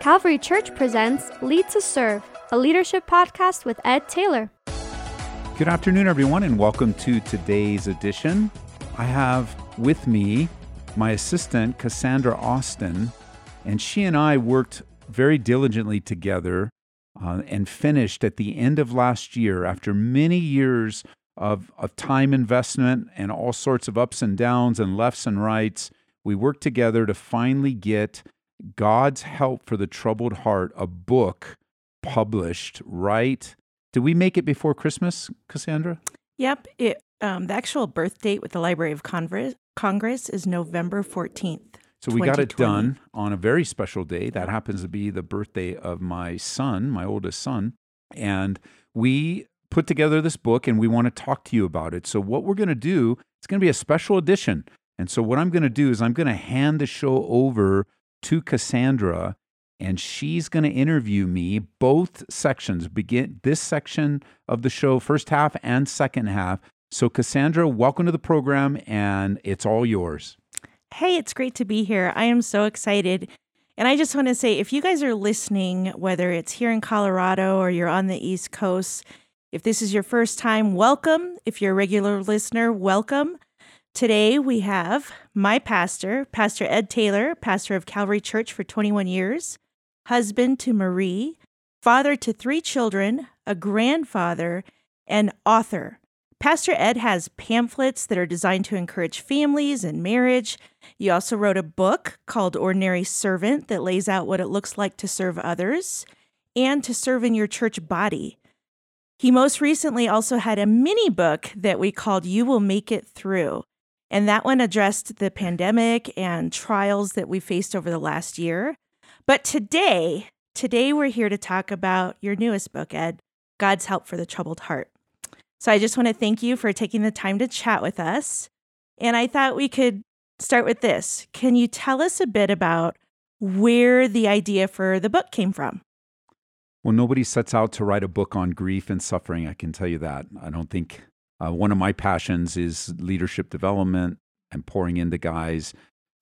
Calvary Church presents Lead to Serve, a leadership podcast with Ed Taylor. Good afternoon, everyone, and welcome to today's edition. I have with me my assistant, Cassandra Austin, and she and I worked very diligently together uh, and finished at the end of last year after many years of, of time investment and all sorts of ups and downs and lefts and rights. We worked together to finally get God's Help for the Troubled Heart, a book published right. Did we make it before Christmas, Cassandra? Yep. It, um, the actual birth date with the Library of Congress, Congress is November 14th. So we got it done on a very special day. That happens to be the birthday of my son, my oldest son. And we put together this book and we want to talk to you about it. So what we're going to do, it's going to be a special edition. And so what I'm going to do is I'm going to hand the show over to Cassandra and she's going to interview me both sections begin this section of the show first half and second half. So cassandra welcome to the program and it's all yours. Hey it's great to be here. I am so excited. And i just want to say if you guys are listening whether it's here in colorado or you're on the east coast if this is your first time welcome. If you're a regular listener welcome Today we have my pastor, Pastor Ed Taylor, pastor of Calvary Church for 21 years, husband to Marie, father to three children, a grandfather, and author. Pastor Ed has pamphlets that are designed to encourage families and marriage. He also wrote a book called Ordinary Servant that lays out what it looks like to serve others and to serve in your church body. He most recently also had a mini book that we called You Will Make It Through. And that one addressed the pandemic and trials that we faced over the last year. But today, today we're here to talk about your newest book, Ed, God's Help for the Troubled Heart. So I just want to thank you for taking the time to chat with us. And I thought we could start with this. Can you tell us a bit about where the idea for the book came from? Well, nobody sets out to write a book on grief and suffering. I can tell you that. I don't think uh, one of my passions is leadership development and pouring into guys,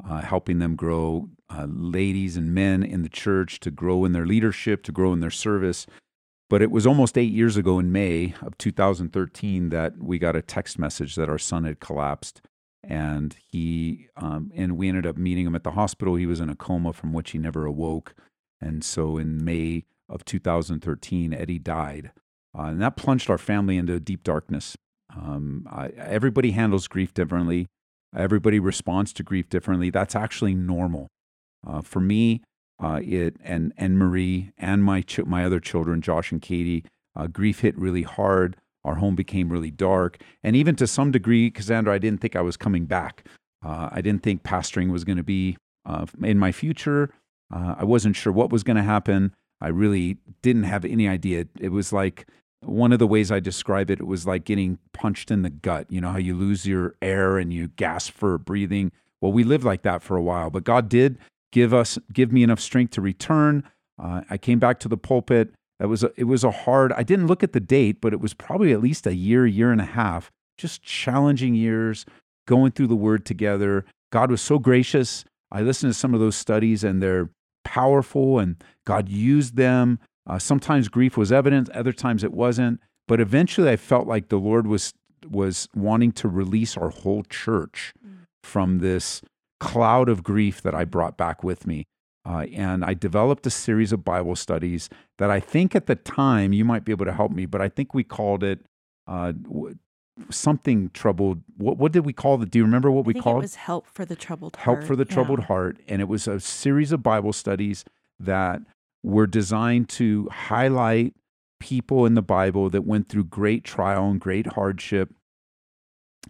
uh, helping them grow, uh, ladies and men in the church to grow in their leadership, to grow in their service. But it was almost eight years ago in May of 2013 that we got a text message that our son had collapsed. And he um, and we ended up meeting him at the hospital. He was in a coma from which he never awoke. And so in May of 2013, Eddie died. Uh, and that plunged our family into deep darkness. Um, I, everybody handles grief differently. Everybody responds to grief differently. That's actually normal. Uh, for me, uh, it and and Marie and my ch- my other children, Josh and Katie, uh, grief hit really hard. Our home became really dark, and even to some degree, Cassandra, I didn't think I was coming back. Uh, I didn't think pastoring was going to be uh, in my future. Uh, I wasn't sure what was going to happen. I really didn't have any idea. It was like one of the ways I describe it, was like getting punched in the gut. You know how you lose your air and you gasp for breathing. Well, we lived like that for a while, but God did give us, give me enough strength to return. Uh, I came back to the pulpit. It was a, it was a hard. I didn't look at the date, but it was probably at least a year, year and a half. Just challenging years, going through the Word together. God was so gracious. I listened to some of those studies, and they're powerful, and God used them uh, sometimes grief was evident, other times it wasn't. But eventually, I felt like the Lord was was wanting to release our whole church mm. from this cloud of grief that I brought back with me. Uh, and I developed a series of Bible studies that I think at the time you might be able to help me, but I think we called it uh, something troubled. What, what did we call it? Do you remember what I we called it? was help for the troubled help heart. for the troubled yeah. heart, and it was a series of Bible studies that were designed to highlight people in the Bible that went through great trial and great hardship,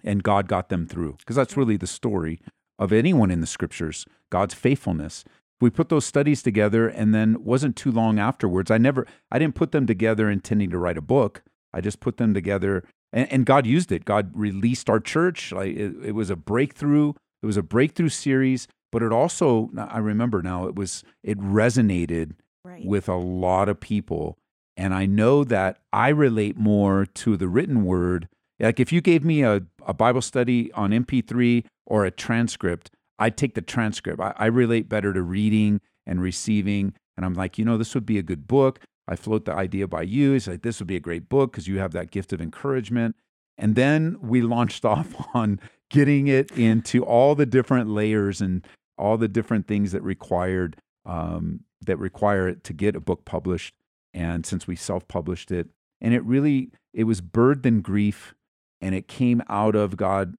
and God got them through. Because that's really the story of anyone in the scriptures God's faithfulness. We put those studies together, and then wasn't too long afterwards. I never, I didn't put them together intending to write a book. I just put them together, and, and God used it. God released our church. Like it, it was a breakthrough. It was a breakthrough series, but it also, I remember now, it was it resonated right. with a lot of people. And I know that I relate more to the written word. Like if you gave me a, a Bible study on MP3 or a transcript, I'd take the transcript. I, I relate better to reading and receiving. And I'm like, you know, this would be a good book. I float the idea by you. He's like, this would be a great book because you have that gift of encouragement. And then we launched off on getting it into all the different layers and all the different things that required um, that require it to get a book published. And since we self-published it, and it really it was in grief, and it came out of God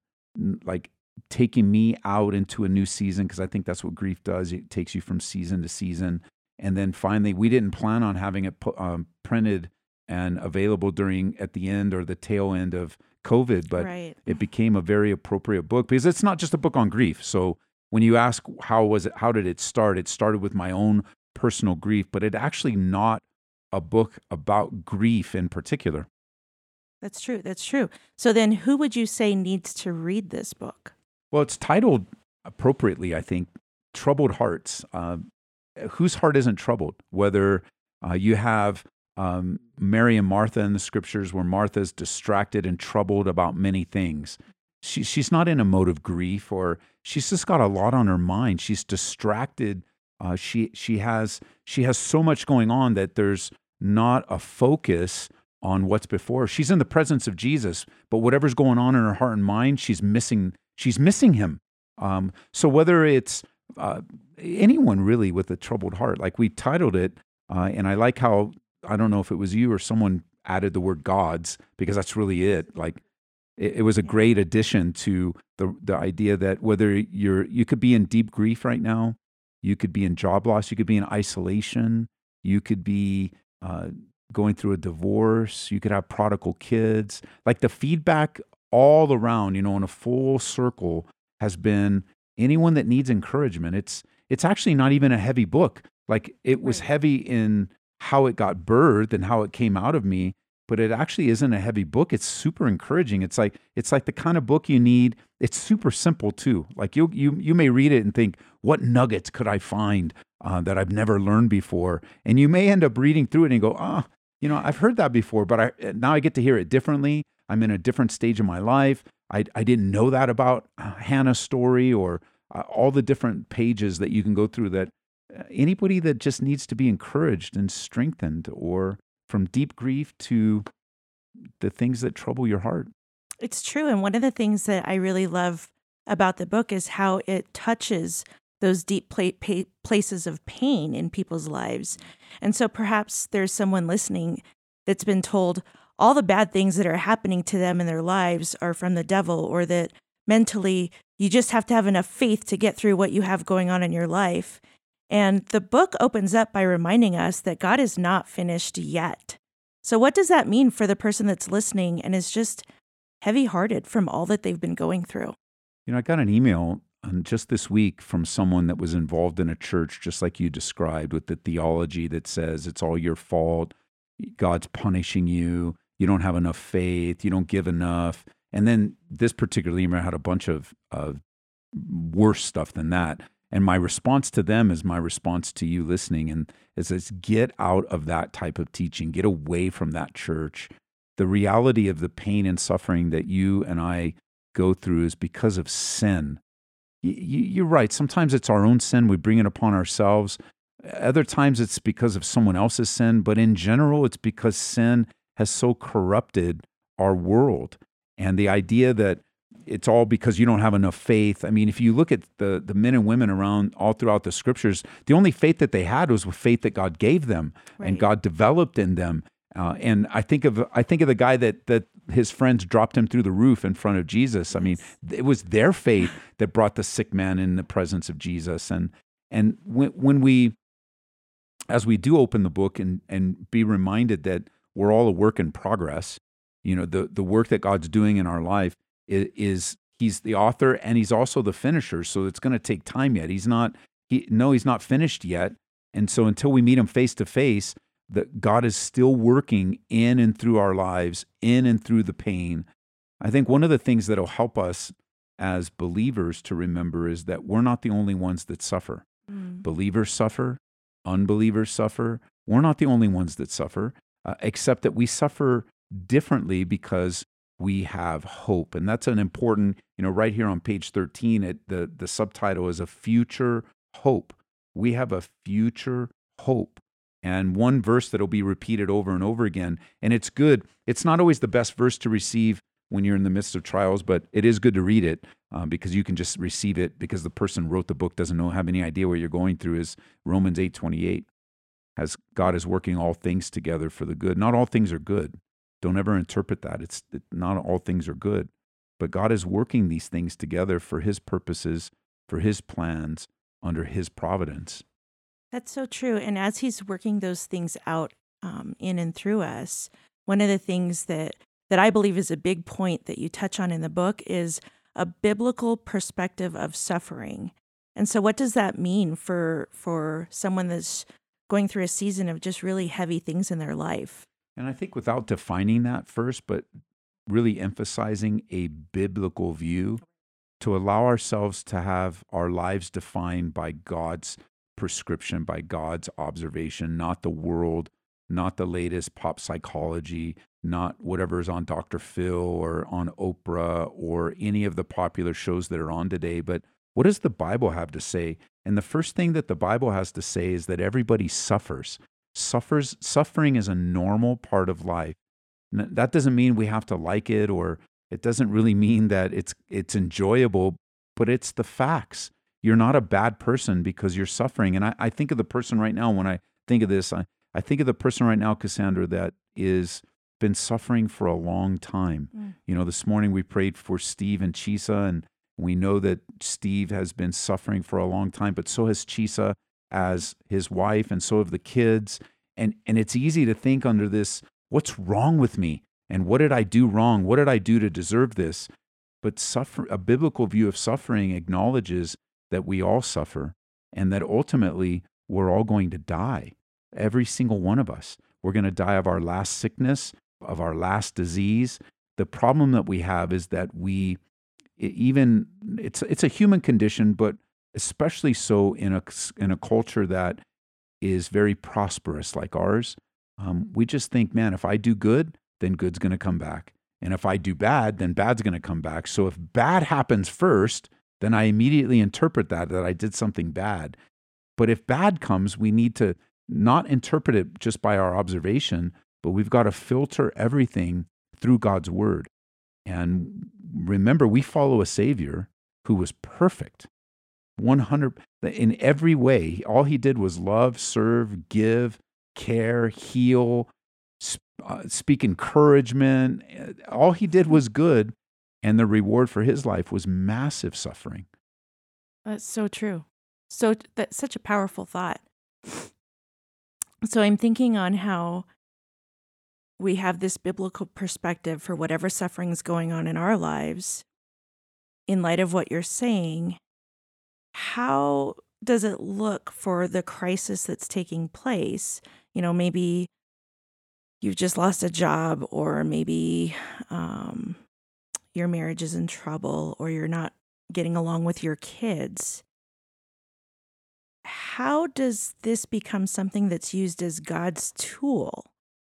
like taking me out into a new season because I think that's what grief does. It takes you from season to season. And then finally, we didn't plan on having it um, printed and available during at the end or the tail end of COVID, but right. it became a very appropriate book because it's not just a book on grief. So when you ask how was it, how did it start? It started with my own personal grief, but it actually not a book about grief in particular. That's true. That's true. So then, who would you say needs to read this book? Well, it's titled appropriately, I think, Troubled Hearts. Uh, whose heart isn't troubled? Whether uh, you have um, Mary and Martha in the scriptures, where Martha's distracted and troubled about many things. She, she's not in a mode of grief, or she's just got a lot on her mind. She's distracted. Uh, she she has she has so much going on that there's not a focus on what's before. She's in the presence of Jesus, but whatever's going on in her heart and mind, she's missing. She's missing him. Um, so whether it's uh, anyone really with a troubled heart, like we titled it, uh, and I like how I don't know if it was you or someone added the word gods because that's really it. Like it, it was a great addition to the the idea that whether you're you could be in deep grief right now, you could be in job loss, you could be in isolation, you could be uh, going through a divorce, you could have prodigal kids. Like the feedback all around, you know, in a full circle has been anyone that needs encouragement. It's it's actually not even a heavy book. Like it was heavy in how it got birthed and how it came out of me, but it actually isn't a heavy book. It's super encouraging. It's like it's like the kind of book you need. It's super simple too. Like you you you may read it and think, what nuggets could I find uh, that I've never learned before? And you may end up reading through it and go, ah, oh, you know, I've heard that before, but I now I get to hear it differently. I'm in a different stage of my life. I I didn't know that about uh, Hannah's story or uh, all the different pages that you can go through that anybody that just needs to be encouraged and strengthened, or from deep grief to the things that trouble your heart. It's true. And one of the things that I really love about the book is how it touches those deep pla- pa- places of pain in people's lives. And so perhaps there's someone listening that's been told all the bad things that are happening to them in their lives are from the devil, or that mentally you just have to have enough faith to get through what you have going on in your life. And the book opens up by reminding us that God is not finished yet. So, what does that mean for the person that's listening and is just heavy hearted from all that they've been going through? You know, I got an email um, just this week from someone that was involved in a church, just like you described, with the theology that says it's all your fault, God's punishing you, you don't have enough faith, you don't give enough. And then this particular email had a bunch of, of worse stuff than that. And my response to them is my response to you listening. And it says, get out of that type of teaching, get away from that church. The reality of the pain and suffering that you and I go through is because of sin. You're right. Sometimes it's our own sin. We bring it upon ourselves. Other times it's because of someone else's sin. But in general, it's because sin has so corrupted our world. And the idea that it's all because you don't have enough faith. I mean, if you look at the the men and women around all throughout the scriptures, the only faith that they had was with faith that God gave them right. and God developed in them. Uh, and I think of I think of the guy that that his friends dropped him through the roof in front of Jesus. I mean, it was their faith that brought the sick man in the presence of Jesus. And and when when we as we do open the book and and be reminded that we're all a work in progress, you know, the the work that God's doing in our life is he's the author and he's also the finisher. So it's going to take time yet. He's not he no, he's not finished yet. And so until we meet him face to face, that God is still working in and through our lives, in and through the pain. I think one of the things that'll help us as believers to remember is that we're not the only ones that suffer. Mm. Believers suffer, unbelievers suffer. We're not the only ones that suffer, uh, except that we suffer differently because we have hope. And that's an important, you know, right here on page 13, it, the, the subtitle is a future hope. We have a future hope and one verse that'll be repeated over and over again. And it's good. It's not always the best verse to receive when you're in the midst of trials, but it is good to read it um, because you can just receive it because the person wrote the book doesn't know have any idea what you're going through. Is Romans eight twenty eight, as God is working all things together for the good. Not all things are good. Don't ever interpret that. It's it, not all things are good, but God is working these things together for His purposes, for His plans, under His providence. That's so true. And as He's working those things out um, in and through us, one of the things that that I believe is a big point that you touch on in the book is a biblical perspective of suffering. And so what does that mean for for someone that's going through a season of just really heavy things in their life? And I think without defining that first, but really emphasizing a biblical view to allow ourselves to have our lives defined by God's prescription, by God's observation, not the world, not the latest pop psychology, not whatever is on Dr. Phil or on Oprah or any of the popular shows that are on today, but what does the Bible have to say? And the first thing that the Bible has to say is that everybody suffers. Suffers suffering is a normal part of life. That doesn't mean we have to like it or it doesn't really mean that it's it's enjoyable, but it's the facts. You're not a bad person because you're suffering. And I, I think of the person right now when I think of this, I, I think of the person right now, Cassandra, that is been suffering for a long time. Mm. You know, this morning we prayed for Steve and Chisa, and we know that Steve has been suffering for a long time, but so has Chisa as his wife, and so have the kids. And and it's easy to think under this, what's wrong with me? And what did I do wrong? What did I do to deserve this? But suffer, a biblical view of suffering acknowledges that we all suffer and that ultimately we're all going to die. Every single one of us. We're going to die of our last sickness of our last disease. The problem that we have is that we even it's it's a human condition, but especially so in a in a culture that is very prosperous like ours. Um, we just think, man, if I do good, then good's going to come back, and if I do bad, then bad's going to come back. So if bad happens first, then I immediately interpret that that I did something bad. But if bad comes, we need to not interpret it just by our observation, but we've got to filter everything through God's word. And remember, we follow a Savior who was perfect. 100 in every way. All he did was love, serve, give, care, heal, uh, speak encouragement. All he did was good. And the reward for his life was massive suffering. That's so true. So that's such a powerful thought. So I'm thinking on how we have this biblical perspective for whatever suffering is going on in our lives, in light of what you're saying, how does it look for the crisis that's taking place? You know, maybe you've just lost a job, or maybe um, your marriage is in trouble, or you're not getting along with your kids. How does this become something that's used as God's tool?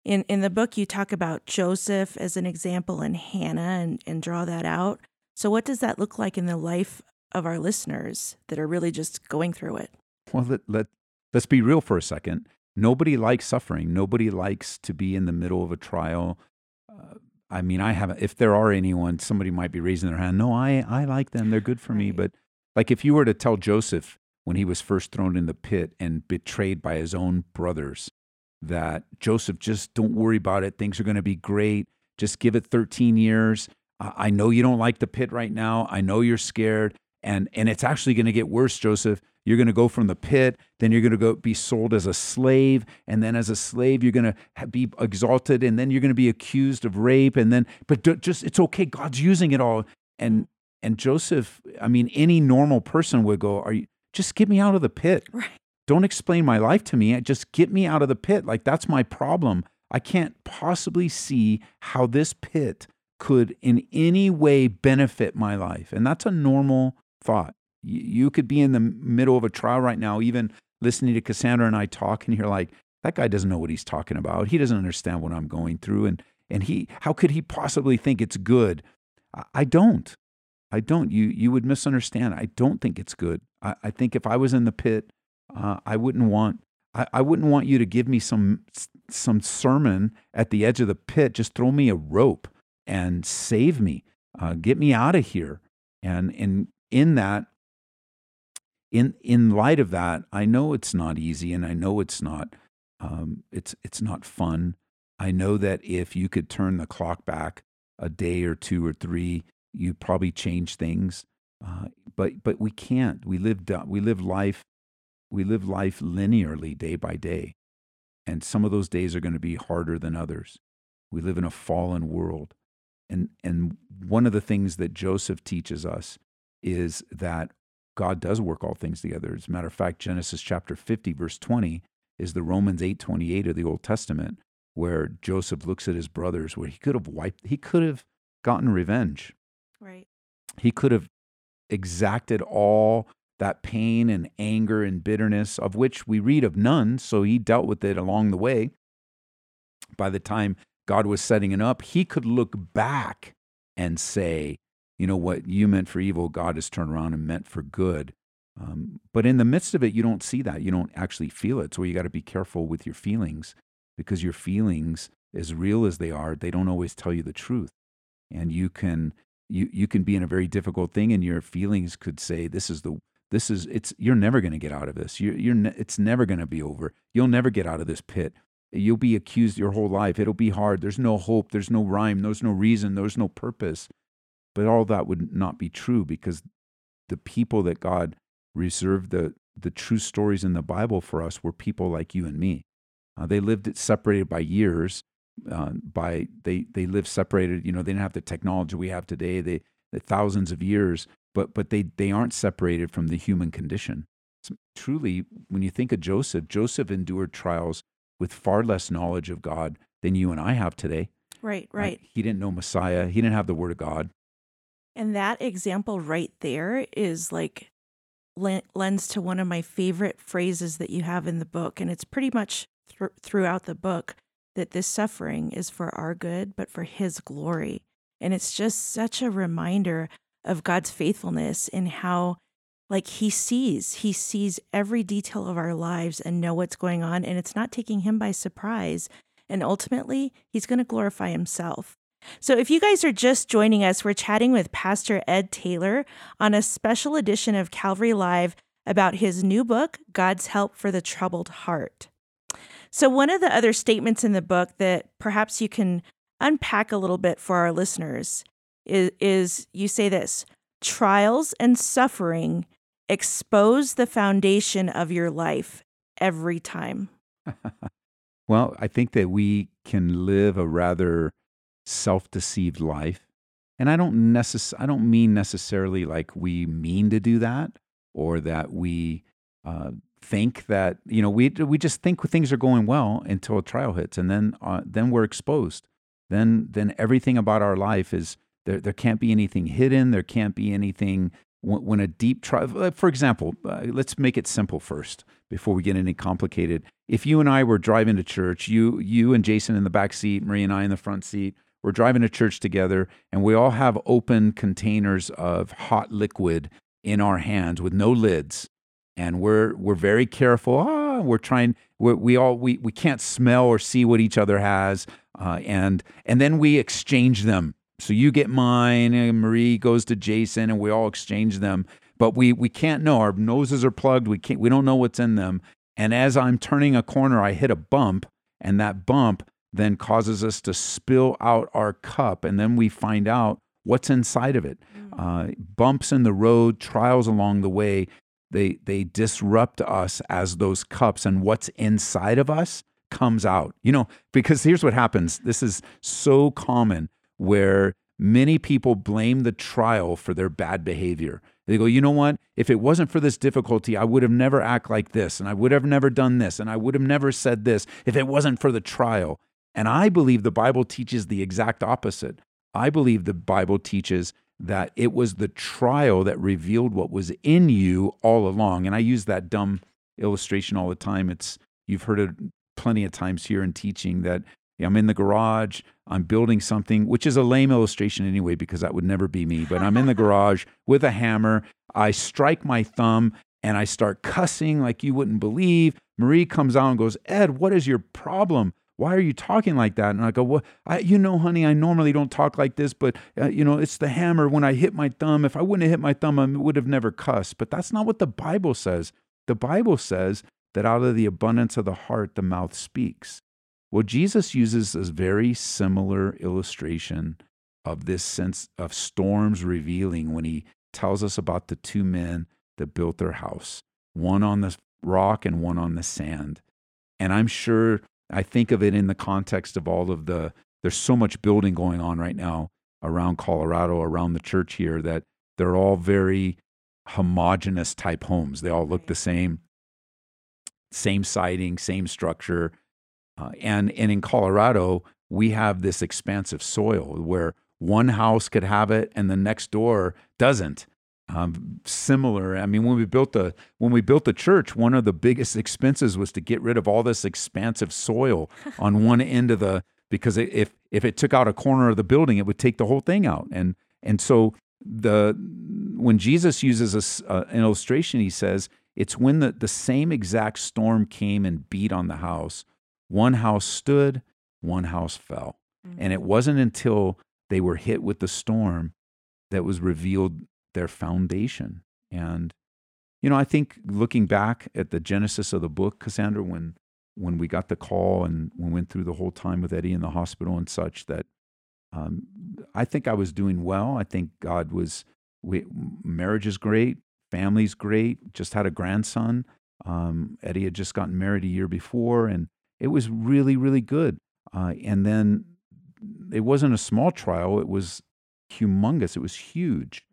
in in the book you talk about Joseph as an example and Hannah and, and draw that out. So what does that look like in the life of our listeners that are really just going through it? Well, let, let let's be real for a second. Nobody likes suffering. Nobody likes to be in the middle of a trial. Uh, I mean, I haven't. If there are anyone, somebody might be raising their hand. No, I I like them. They're good for right. me. But like, if you were to tell Joseph when he was first thrown in the pit and betrayed by his own brothers, that Joseph, just don't worry about it. Things are going to be great. Just give it 13 years. I know you don't like the pit right now. I know you're scared. And, and it's actually going to get worse, Joseph. You're going to go from the pit, then you're going to go be sold as a slave, and then as a slave you're going to be exalted, and then you're going to be accused of rape, and then but just it's okay. God's using it all, and and Joseph, I mean, any normal person would go, "Are you just get me out of the pit? Right. Don't explain my life to me. Just get me out of the pit. Like that's my problem. I can't possibly see how this pit could in any way benefit my life. And that's a normal thought. You could be in the middle of a trial right now, even listening to Cassandra and I talk, and you're like, that guy doesn't know what he's talking about. He doesn't understand what I'm going through. And and he how could he possibly think it's good? I don't. I don't. You you would misunderstand. I don't think it's good. I, I think if I was in the pit uh, I wouldn't want I, I wouldn't want you to give me some some sermon at the edge of the pit. Just throw me a rope and save me. Uh, get me out of here. And in in that, in in light of that, I know it's not easy, and I know it's not um, it's it's not fun. I know that if you could turn the clock back a day or two or three, you'd probably change things. Uh, but but we can't. We live we live life we live life linearly day by day, and some of those days are going to be harder than others. We live in a fallen world, and and one of the things that Joseph teaches us is that God does work all things together. As a matter of fact, Genesis chapter 50, verse 20, is the Romans 8:28 of the Old Testament, where Joseph looks at his brothers, where he could have wiped, he could have gotten revenge. Right. He could have exacted all that pain and anger and bitterness, of which we read of none. So he dealt with it along the way. By the time God was setting it up, he could look back and say, you know, what you meant for evil, God has turned around and meant for good. Um, but in the midst of it, you don't see that. You don't actually feel it. So you got to be careful with your feelings because your feelings, as real as they are, they don't always tell you the truth. And you can you you can be in a very difficult thing, and your feelings could say, "This is the this is it's you're never going to get out of this. You're you're ne- it's never going to be over. You'll never get out of this pit. You'll be accused your whole life. It'll be hard. There's no hope. There's no rhyme. There's no reason. There's no purpose. But all that would not be true because the people that God reserved the the true stories in the Bible for us were people like you and me. Uh, they lived it separated by years. Uh, by they they lived separated. You know, they didn't have the technology we have today. They, they thousands of years, but but they they aren't separated from the human condition. So truly, when you think of Joseph, Joseph endured trials with far less knowledge of God than you and I have today. Right, right. He didn't know Messiah. He didn't have the Word of God. And that example right there is like lends to one of my favorite phrases that you have in the book, and it's pretty much th- throughout the book that this suffering is for our good, but for His glory. And it's just such a reminder of God's faithfulness in how like he sees he sees every detail of our lives and know what's going on and it's not taking him by surprise and ultimately he's going to glorify himself so if you guys are just joining us we're chatting with pastor ed taylor on a special edition of calvary live about his new book god's help for the troubled heart so one of the other statements in the book that perhaps you can unpack a little bit for our listeners is, is you say this trials and suffering expose the foundation of your life every time. well, I think that we can live a rather self-deceived life. And I don't necess- I don't mean necessarily like we mean to do that or that we uh, think that you know we we just think things are going well until a trial hits and then uh, then we're exposed. Then then everything about our life is there, there can't be anything hidden. There can't be anything when, a deep trial, for example, uh, let's make it simple first before we get any complicated. If you and I were driving to church, you, you and Jason in the back seat, Marie and I in the front seat, we're driving to church together, and we all have open containers of hot liquid in our hands with no lids, and we're we're very careful. Ah, we're trying. We're, we all we we can't smell or see what each other has, uh, and and then we exchange them so you get mine, and Marie goes to Jason, and we all exchange them. But we we can't know. Our noses are plugged. We can't. We don't know what's in them. And as I'm turning a corner, I hit a bump, and that bump then causes us to spill out our cup, and then we find out what's inside of it. Mm-hmm. Uh, bumps in the road, trials along the way, they they disrupt us as those cups, and what's inside of us comes out. You know, because here's what happens. This is so common where many people blame the trial for their bad behavior. They go, you know what? If it wasn't for this difficulty, I would have never act like this, and I would have never done this, and I would have never said this if it wasn't for the trial. And I believe the Bible teaches the exact opposite. I believe the Bible teaches that it was the trial that revealed what was in you all along. And I use that dumb illustration all the time. It's you've heard it plenty of times here in teaching that I'm in the garage. I'm building something, which is a lame illustration anyway, because that would never be me. But I'm in the garage with a hammer. I strike my thumb and I start cussing like you wouldn't believe. Marie comes out and goes, Ed, what is your problem? Why are you talking like that? And I go, well, I, you know, honey, I normally don't talk like this, but uh, you know, it's the hammer. When I hit my thumb, if I wouldn't have hit my thumb, I would have never cussed. But that's not what the Bible says. The Bible says that out of the abundance of the heart, the mouth speaks. Well, Jesus uses a very similar illustration of this sense of storms revealing when he tells us about the two men that built their house, one on the rock and one on the sand. And I'm sure I think of it in the context of all of the, there's so much building going on right now around Colorado, around the church here, that they're all very homogenous type homes. They all look the same, same siding, same structure. Uh, and, and in Colorado, we have this expansive soil where one house could have it and the next door doesn't. Um, similar. I mean, when we built the when we built the church, one of the biggest expenses was to get rid of all this expansive soil on one end of the because if if it took out a corner of the building, it would take the whole thing out. And and so the when Jesus uses a, uh, an illustration, he says it's when the the same exact storm came and beat on the house. One house stood, one house fell, mm-hmm. and it wasn't until they were hit with the storm that was revealed their foundation. And, you know, I think looking back at the genesis of the book, Cassandra, when when we got the call and we went through the whole time with Eddie in the hospital and such, that um, I think I was doing well. I think God was, we, marriage is great, family's great, just had a grandson. Um, Eddie had just gotten married a year before, and it was really, really good. Uh, and then it wasn't a small trial, it was humongous, it was huge.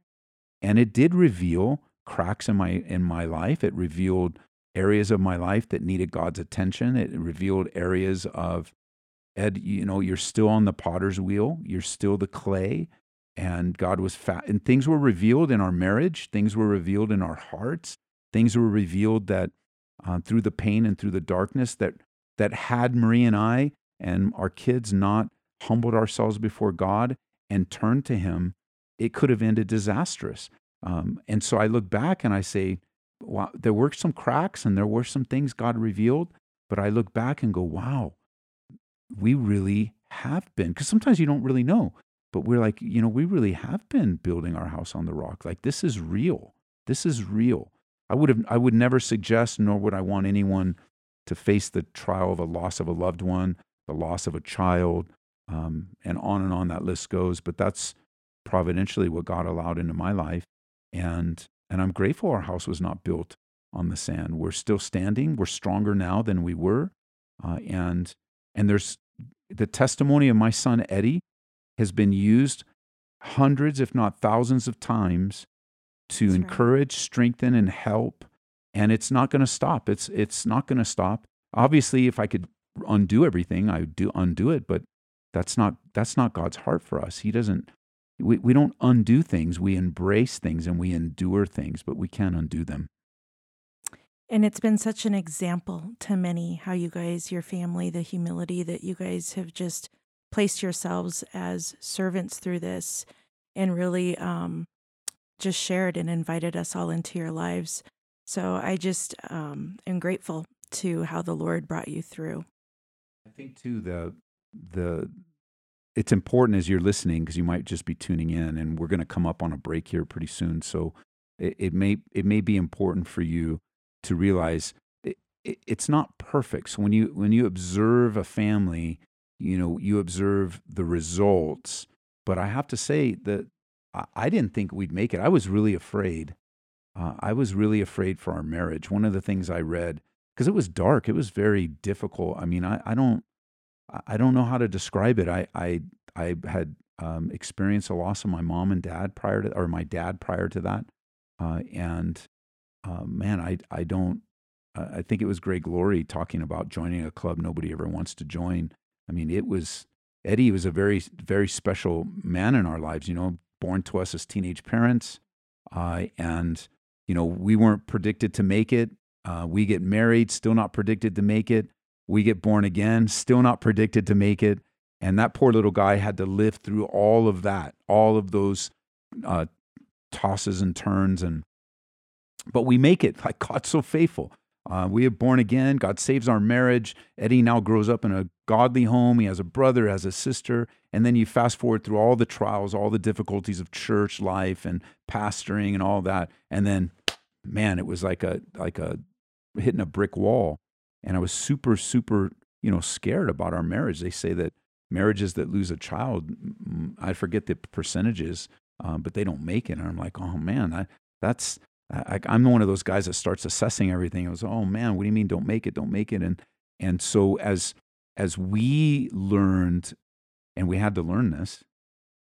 And it did reveal cracks in my in my life. It revealed areas of my life that needed God's attention. It revealed areas of Ed, you know, you're still on the potter's wheel. You're still the clay. And God was fat. And things were revealed in our marriage. Things were revealed in our hearts. Things were revealed that uh, through the pain and through the darkness that that had Marie and I and our kids not humbled ourselves before God and turned to Him, it could have ended disastrous. Um, and so I look back and I say, wow, there were some cracks and there were some things God revealed, but I look back and go, wow, we really have been. Because sometimes you don't really know, but we're like, you know, we really have been building our house on the rock. Like this is real. This is real. I would have, I would never suggest, nor would I want anyone to face the trial of a loss of a loved one, the loss of a child, um, and on and on that list goes. But that's providentially what God allowed into my life. And, and I'm grateful our house was not built on the sand. We're still standing. We're stronger now than we were. Uh, and, and there's the testimony of my son Eddie has been used hundreds, if not thousands of times to That's encourage, right. strengthen, and help. And it's not going to stop. It's, it's not going to stop. Obviously, if I could undo everything, I would do undo it. But that's not that's not God's heart for us. He doesn't we, we don't undo things. We embrace things and we endure things, but we can't undo them. And it's been such an example to many how you guys, your family, the humility that you guys have just placed yourselves as servants through this and really um, just shared and invited us all into your lives. So I just um, am grateful to how the Lord brought you through. I think too the the it's important as you're listening because you might just be tuning in, and we're going to come up on a break here pretty soon. So it, it may it may be important for you to realize it, it, it's not perfect. So when you when you observe a family, you know you observe the results. But I have to say that I, I didn't think we'd make it. I was really afraid. Uh, I was really afraid for our marriage. One of the things I read because it was dark. It was very difficult. I mean, I, I don't I don't know how to describe it. I I I had um, experienced a loss of my mom and dad prior to, or my dad prior to that, uh, and uh, man, I I don't. Uh, I think it was Greg Laurie talking about joining a club nobody ever wants to join. I mean, it was Eddie was a very very special man in our lives. You know, born to us as teenage parents, uh, and you know we weren't predicted to make it. Uh, we get married, still not predicted to make it we get born again, still not predicted to make it. And that poor little guy had to live through all of that, all of those uh, tosses and turns. And but we make it like God's so faithful. Uh, we have born again. God saves our marriage. Eddie now grows up in a godly home. He has a brother, has a sister. And then you fast forward through all the trials, all the difficulties of church life and pastoring and all that. And then, man, it was like a like a hitting a brick wall. And I was super, super, you know, scared about our marriage. They say that marriages that lose a child, I forget the percentages, um, but they don't make it. And I'm like, oh man, I, that's I, am one of those guys that starts assessing everything. I was, oh man, what do you mean don't make it? Don't make it. And and so as as we learned, and we had to learn this,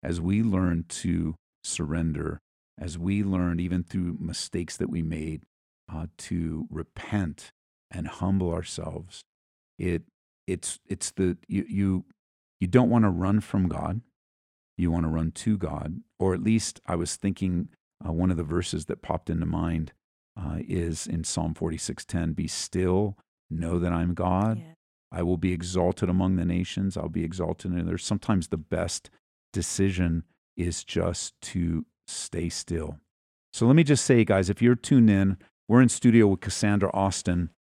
as we learned to surrender, as we learned even through mistakes that we made, uh, to repent and humble ourselves, it it's it's the you you you don't want to run from God. You want to run to God, or at least I was thinking uh, one of the verses that popped into mind uh, is in Psalm 46:10, "Be still, know that I'm God. Yeah. I will be exalted among the nations. I'll be exalted." And there's sometimes the best decision is just to stay still. So let me just say, guys, if you're tuned in, we're in studio with Cassandra Austin.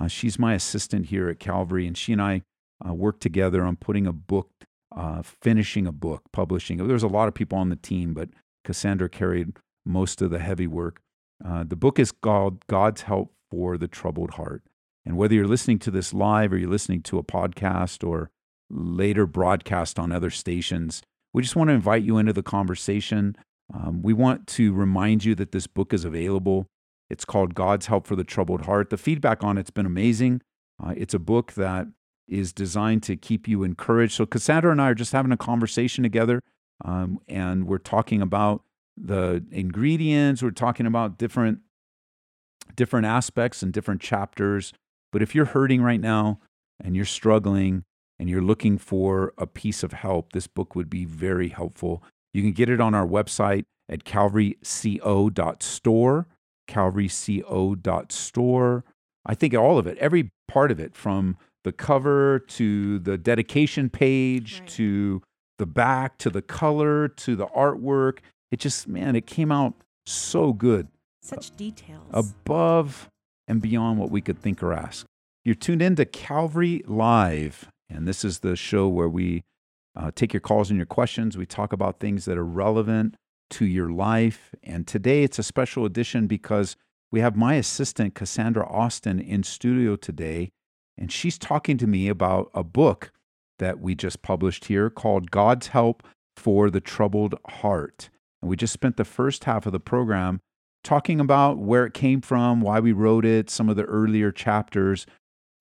Uh, she's my assistant here at Calvary, and she and I uh, work together on putting a book, uh, finishing a book, publishing. There's a lot of people on the team, but Cassandra carried most of the heavy work. Uh, the book is called God's Help for the Troubled Heart. And whether you're listening to this live or you're listening to a podcast or later broadcast on other stations, we just want to invite you into the conversation. Um, we want to remind you that this book is available. It's called God's Help for the Troubled Heart. The feedback on it's been amazing. Uh, it's a book that is designed to keep you encouraged. So Cassandra and I are just having a conversation together, um, and we're talking about the ingredients. We're talking about different different aspects and different chapters. But if you're hurting right now and you're struggling and you're looking for a piece of help, this book would be very helpful. You can get it on our website at calvaryco.store, calvaryco.store. I think all of it, every part of it, from the cover to the dedication page right. to the back to the color to the artwork it just, man, it came out so good. Such details. Above and beyond what we could think or ask. You're tuned in to Calvary Live, and this is the show where we uh, take your calls and your questions. We talk about things that are relevant to your life. And today it's a special edition because we have my assistant, Cassandra Austin, in studio today. And she's talking to me about a book that we just published here called God's Help for the Troubled Heart. And we just spent the first half of the program talking about where it came from, why we wrote it, some of the earlier chapters.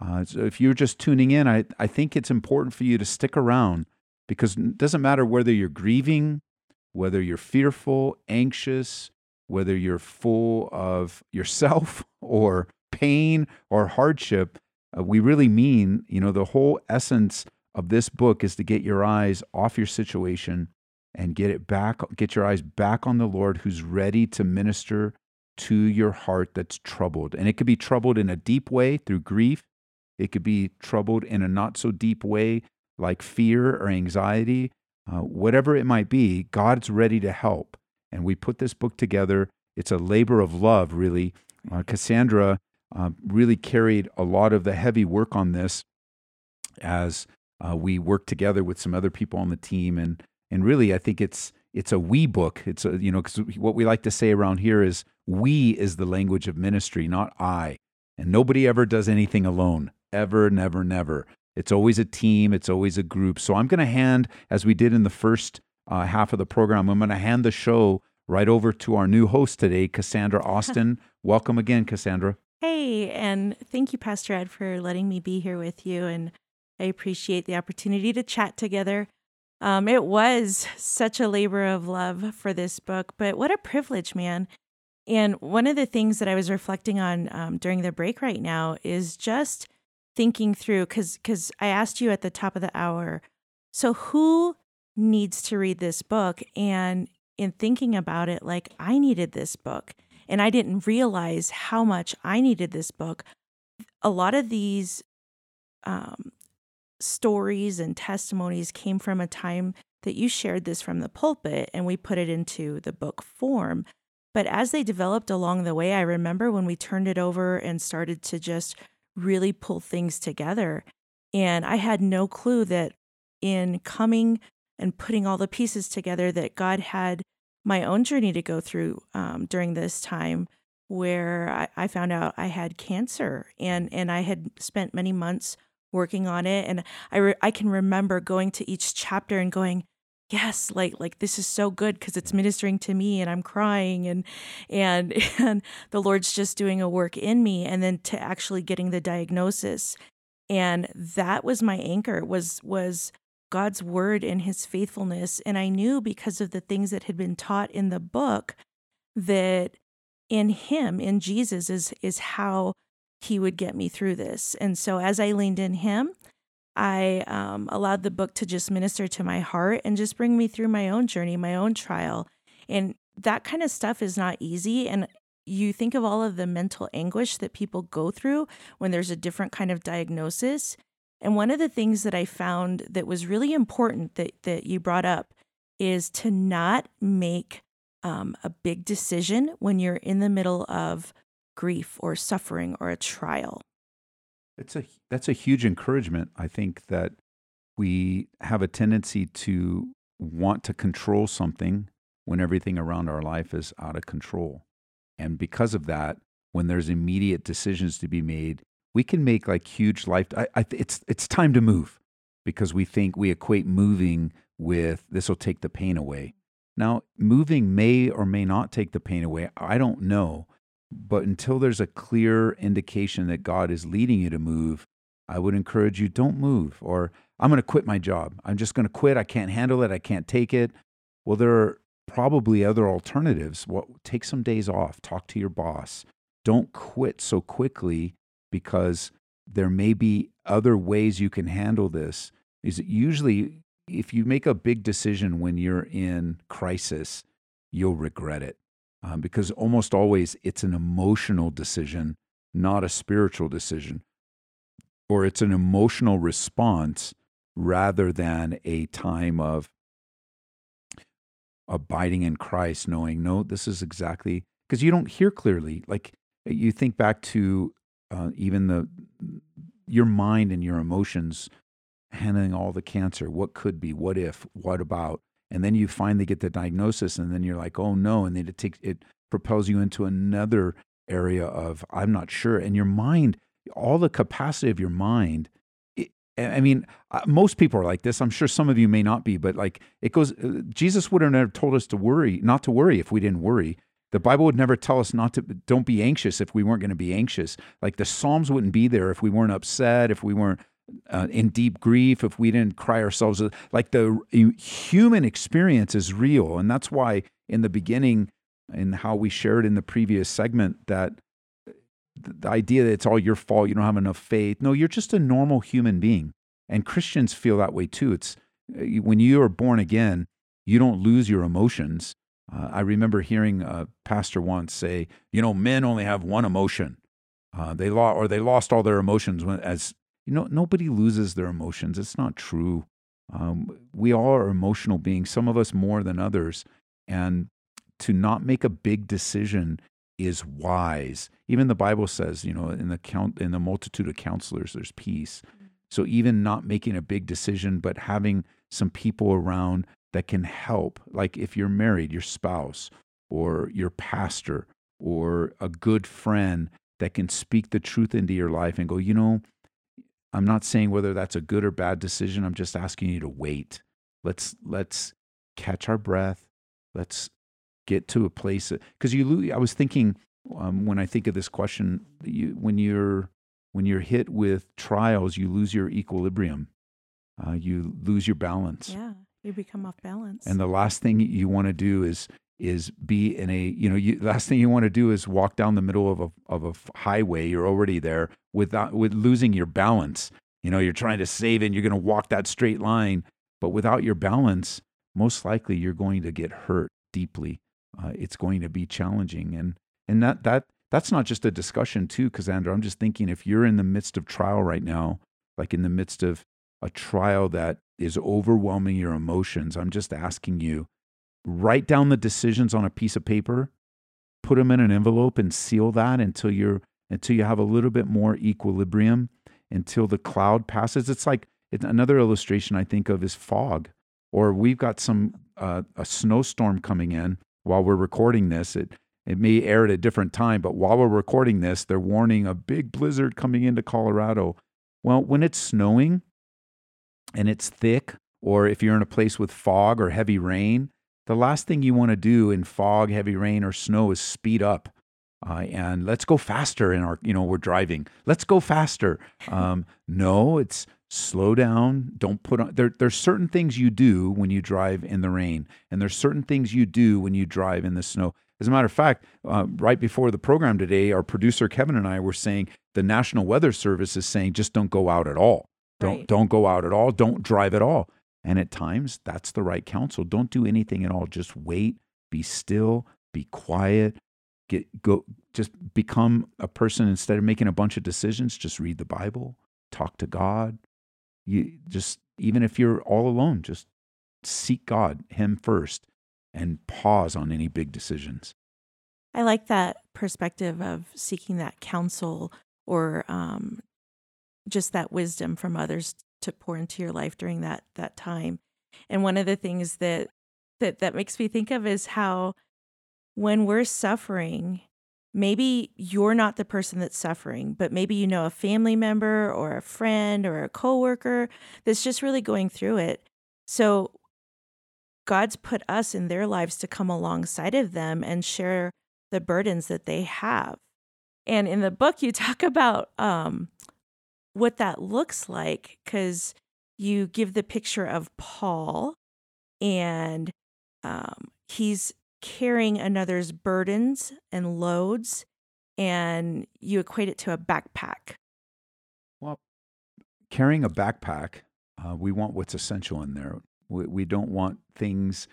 Uh, so if you're just tuning in, I, I think it's important for you to stick around because it doesn't matter whether you're grieving, whether you're fearful, anxious, whether you're full of yourself or pain or hardship. Uh, we really mean, you know, the whole essence of this book is to get your eyes off your situation and get it back, get your eyes back on the Lord who's ready to minister to your heart that's troubled. And it could be troubled in a deep way through grief. It could be troubled in a not so deep way like fear or anxiety. Uh, whatever it might be, God's ready to help. And we put this book together. It's a labor of love, really. Uh, Cassandra uh, really carried a lot of the heavy work on this as uh, we worked together with some other people on the team. And and really, I think it's it's a we book. It's a you know because what we like to say around here is we is the language of ministry, not I. And nobody ever does anything alone. Ever, never, never. It's always a team. It's always a group. So I'm going to hand, as we did in the first uh, half of the program, I'm going to hand the show right over to our new host today, Cassandra Austin. Welcome again, Cassandra. Hey, and thank you, Pastor Ed, for letting me be here with you. And I appreciate the opportunity to chat together. Um, it was such a labor of love for this book, but what a privilege, man. And one of the things that I was reflecting on um, during the break right now is just thinking through because because I asked you at the top of the hour, so who needs to read this book? And in thinking about it, like I needed this book, and I didn't realize how much I needed this book. A lot of these um, stories and testimonies came from a time that you shared this from the pulpit and we put it into the book form. But as they developed along the way, I remember when we turned it over and started to just really pull things together. And I had no clue that in coming and putting all the pieces together, that God had my own journey to go through um, during this time where I, I, found out I had cancer and, and I had spent many months working on it. And I, re- I can remember going to each chapter and going, yes like like this is so good because it's ministering to me and i'm crying and and and the lord's just doing a work in me. And then to actually getting the diagnosis. And that was my anchor was was god's word and his faithfulness. And i knew because of the things that had been taught in the book that in him in jesus is is how he would get me through this. And so as i leaned in him I um, allowed the book to just minister to my heart and just bring me through my own journey, my own trial. And that kind of stuff is not easy. And you think of all of the mental anguish that people go through when there's a different kind of diagnosis. And one of the things that I found that was really important that, that you brought up is to not make um, a big decision when you're in the middle of grief or suffering or a trial. It's a that's a huge encouragement. I think that we have a tendency to want to control something when everything around our life is out of control. And because of that, when there's immediate decisions to be made, we can make like huge life. I, I, it's it's time to move because we think we equate moving with this will take the pain away. Now, moving may or may not take the pain away. I don't know. But until there's a clear indication that God is leading you to move, I would encourage you don't move or I'm going to quit my job. I'm just going to quit. I can't handle it. I can't take it. Well, there are probably other alternatives. Well, take some days off. Talk to your boss. Don't quit so quickly because there may be other ways you can handle this. Is usually if you make a big decision when you're in crisis, you'll regret it um, because almost always it's an emotional decision, not a spiritual decision, or it's an emotional response rather than a time of abiding in Christ, knowing, no, this is exactly because you don't hear clearly. Like you think back to uh, even the your mind and your emotions handling all the cancer. What could be? What if? What about? And then you finally get the diagnosis and then you're like oh no and then it takes it propels you into another area of i'm not sure and your mind all the capacity of your mind i mean uh, most people are like this. I'm sure some of you may not be but like it goes uh, jesus would have never told us to worry not to worry if we didn't worry. The bible would never tell us not to don't be anxious if we weren't going to be anxious. Like the psalms wouldn't be there if we weren't upset if we weren't uh, in deep grief, if we didn't cry ourselves, like the human experience is real. And that's why in the beginning, and how we shared in the previous segment, that the idea that it's all your fault, you don't have enough faith. No, you're just a normal human being. And Christians feel that way too. It's uh, when you are born again, you don't lose your emotions. Uh, I remember hearing a pastor once say, you know, men only have one emotion. Uh, they lost or they lost all their emotions when, as you know, nobody loses their emotions. It's not true. Um, we all are emotional beings, some of us more than others. And to not make a big decision is wise. Even the Bible says, you know, in the count in the multitude of counselors, there's peace. So even not making a big decision, but having some people around that can help, like if you're married, your spouse or your pastor or a good friend that can speak the truth into your life and go, you know, I'm not saying whether that's a good or bad decision. I'm just asking you to wait. Let's let's catch our breath. Let's get to a place because you. Lose, I was thinking um, when I think of this question, you, when you're when you're hit with trials, you lose your equilibrium. Uh, you lose your balance. Yeah, you become off balance. And the last thing you want to do is is be in a you know you, last thing you want to do is walk down the middle of a of a highway you're already there without with losing your balance. You know you're trying to save and you're going to walk that straight line but without your balance most likely you're going to get hurt deeply. Uh, it's going to be challenging and and that that that's not just a discussion too cassandra i'm just thinking if you're in the midst of trial right now like in the midst of a trial that is overwhelming your emotions i'm just asking you write down the decisions on a piece of paper put them in an envelope and seal that until you're until you have a little bit more equilibrium until the cloud passes. It's like it's another illustration I think of is fog, or we've got some uh, a snowstorm coming in while we're recording this. It it may air at a different time, but while we're recording this, they're warning a big blizzard coming into Colorado. Well, when it's snowing and it's thick, or if you're in a place with fog or heavy rain, the last thing you want to do in fog, heavy rain, or snow is speed up. Uh, and let's go faster in our, you know, we're driving. Let's go faster. Um, no, it's slow down. Don't put on. There, there's certain things you do when you drive in the rain, and there's certain things you do when you drive in the snow. As a matter of fact, uh, right before the program today, our producer Kevin and I were saying the National Weather Service is saying just don't go out at all. Don't Right. don't go out at all. Don't drive at all. And at times, that's the right counsel. Don't do anything at all. Just wait. Be still. Be quiet. Get go. Just become a person instead of making a bunch of decisions. Just read the Bible. Talk to God. You just even if you're all alone, just seek God, Him first, and pause on any big decisions. I like that perspective of seeking that counsel or um, just that wisdom from others to pour into your life during that that time. And one of the things that that that makes me think of is how when we're suffering, maybe you're not the person that's suffering, but maybe you know a family member or a friend or a coworker that's just really going through it. So God's put us in their lives to come alongside of them and share the burdens that they have. And in the book, you talk about um, what that looks like because you give the picture of Paul and um, he's carrying another's burdens and loads, and you equate it to a backpack. Well, carrying a backpack, uh, we want what's essential in there. We, we don't want things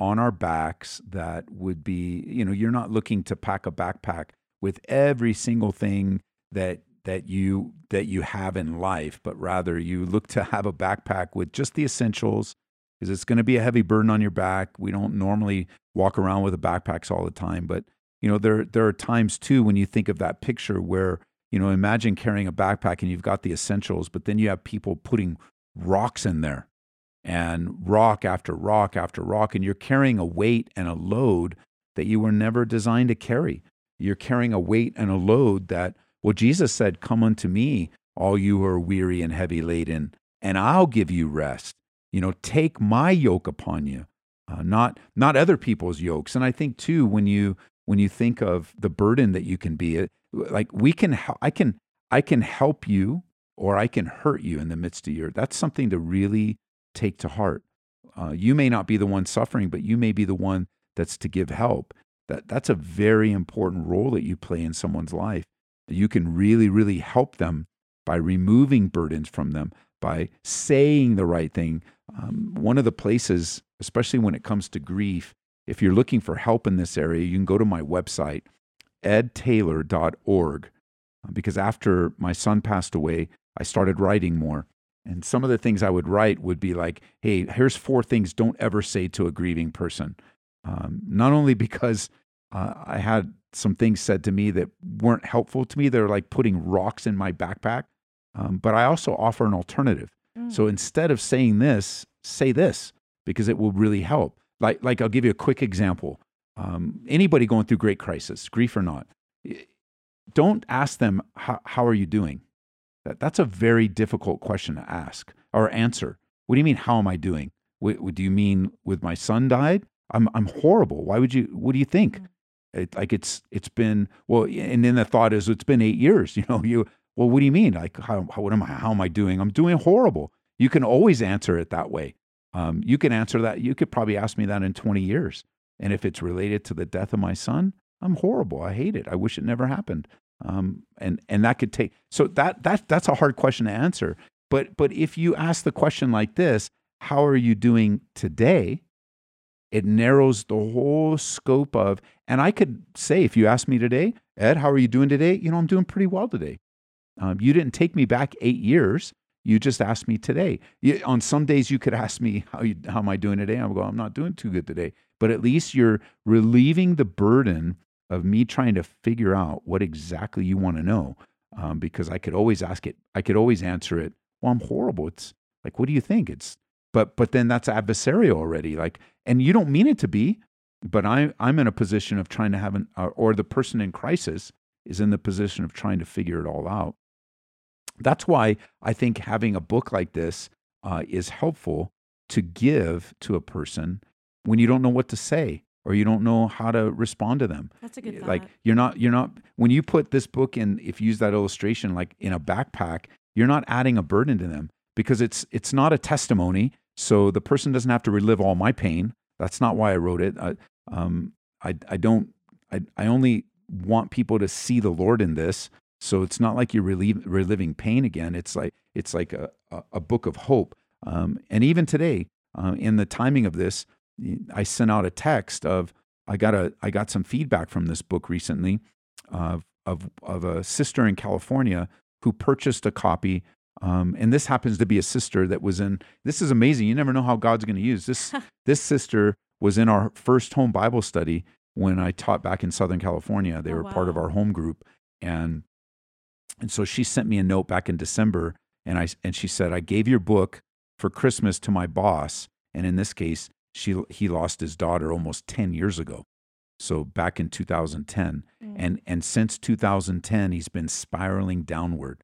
on our backs that would be, you know, you're not looking to pack a backpack with every single thing that that you that you have in life, but rather you look to have a backpack with just the essentials because it's going to be a heavy burden on your back. We don't normally walk around with backpacks all the time, but you know there there are times too when you think of that picture where you know imagine carrying a backpack and you've got the essentials, but then you have people putting rocks in there and rock after rock after rock, and you're carrying a weight and a load that you were never designed to carry. You're carrying a weight and a load that, well, Jesus said, Come unto me, all you who are weary and heavy laden, and I'll give you rest. You know, take my yoke upon you, uh, not not other people's yokes. And I think too, when you when you think of the burden that you can be, like we can, I can, I can help you, or I can hurt you in the midst of your. That's something to really take to heart. Uh, you may not be the one suffering, but you may be the one that's to give help. That that's a very important role that you play in someone's life. You can really, really help them by removing burdens from them, by saying the right thing. Um, one of the places, especially when it comes to grief, if you're looking for help in this area, you can go to my website, edtaylor.org. Uh, Because after my son passed away, I started writing more. And some of the things I would write would be like, hey, here's four things don't ever say to a grieving person. Um, not only because uh, I had some things said to me that weren't helpful to me, they're like putting rocks in my backpack, um, but I also offer an alternative. So instead of saying this, say this because it will really help. Like, like I'll give you a quick example. Um, anybody going through great crisis, grief or not, don't ask them, how, how are you doing? That, that's a very difficult question to ask or answer. What do you mean, how am I doing? What, what do you mean with my son died? I'm, I'm horrible. Why would you, what do you think? It, like it's, it's been, well, and then the thought is it's been eight years, you know, you, well, what do you mean? Like, how, how, what am I, how am I doing? I'm doing horrible. You can always answer it that way. Um, you can answer that. You could probably ask me that in 20 years. And if it's related to the death of my son, I'm horrible. I hate it. I wish it never happened. Um, and and that could take so that that that's a hard question to answer. But but if you ask the question like this, how are you doing today? It narrows the whole scope of. And I could say, if you ask me today, Ed, how are you doing today? You know, I'm doing pretty well today. Um, you didn't take me back eight years. You just asked me today. You, on some days, you could ask me how you, how am I doing today. I'm going, I'm not doing too good today. But at least you're relieving the burden of me trying to figure out what exactly you want to know, um, because I could always ask it. I could always answer it. Well, I'm horrible. It's like, what do you think? It's but but then that's adversarial already. Like, and you don't mean it to be, but I I'm in a position of trying to have an uh, or the person in crisis is in the position of trying to figure it all out. That's why I think having a book like this uh, is helpful to give to a person when you don't know what to say or you don't know how to respond to them. That's a good thought. Like you're not you're not when you put this book in if you use that illustration like in a backpack, you're not adding a burden to them because it's it's not a testimony. So the person doesn't have to relive all my pain. That's not why I wrote it. I, um, I, I don't. I, I only want people to see the Lord in this. So it's not like you're reliving pain again. It's like it's like a, a, a book of hope. Um, and even today, uh, in the timing of this, I sent out a text of I got a I got some feedback from this book recently of of of a sister in California who purchased a copy. Um, and this happens to be a sister that was in. This is amazing. You never know how God's going to use this. this sister was in our first home Bible study when I taught back in Southern California. They Oh, were part of our home group, and and so she sent me a note back in December, and I and she said, "I gave your book for Christmas to my boss, and in this case, she he lost his daughter almost ten years ago, so back in 2010, Mm. and and since 2010, he's been spiraling downward.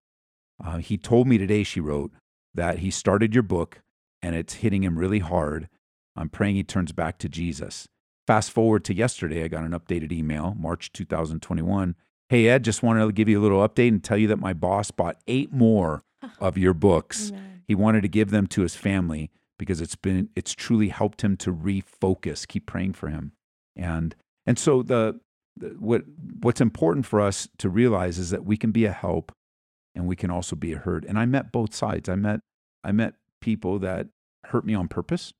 Uh, he told me today, she wrote, that he started your book, and it's hitting him really hard. I'm praying he turns back to Jesus. Fast forward to yesterday, I got an updated email, March 2021. Hey, Ed, just wanted to give you a little update and tell you that my boss bought eight more of your books. Amen. He wanted to give them to his family because it's been it's truly helped him to refocus. Keep praying for him. And and so the, the what what's important for us to realize is that we can be a help and we can also be hurt. And I met both sides. I met I met people that hurt me on purpose.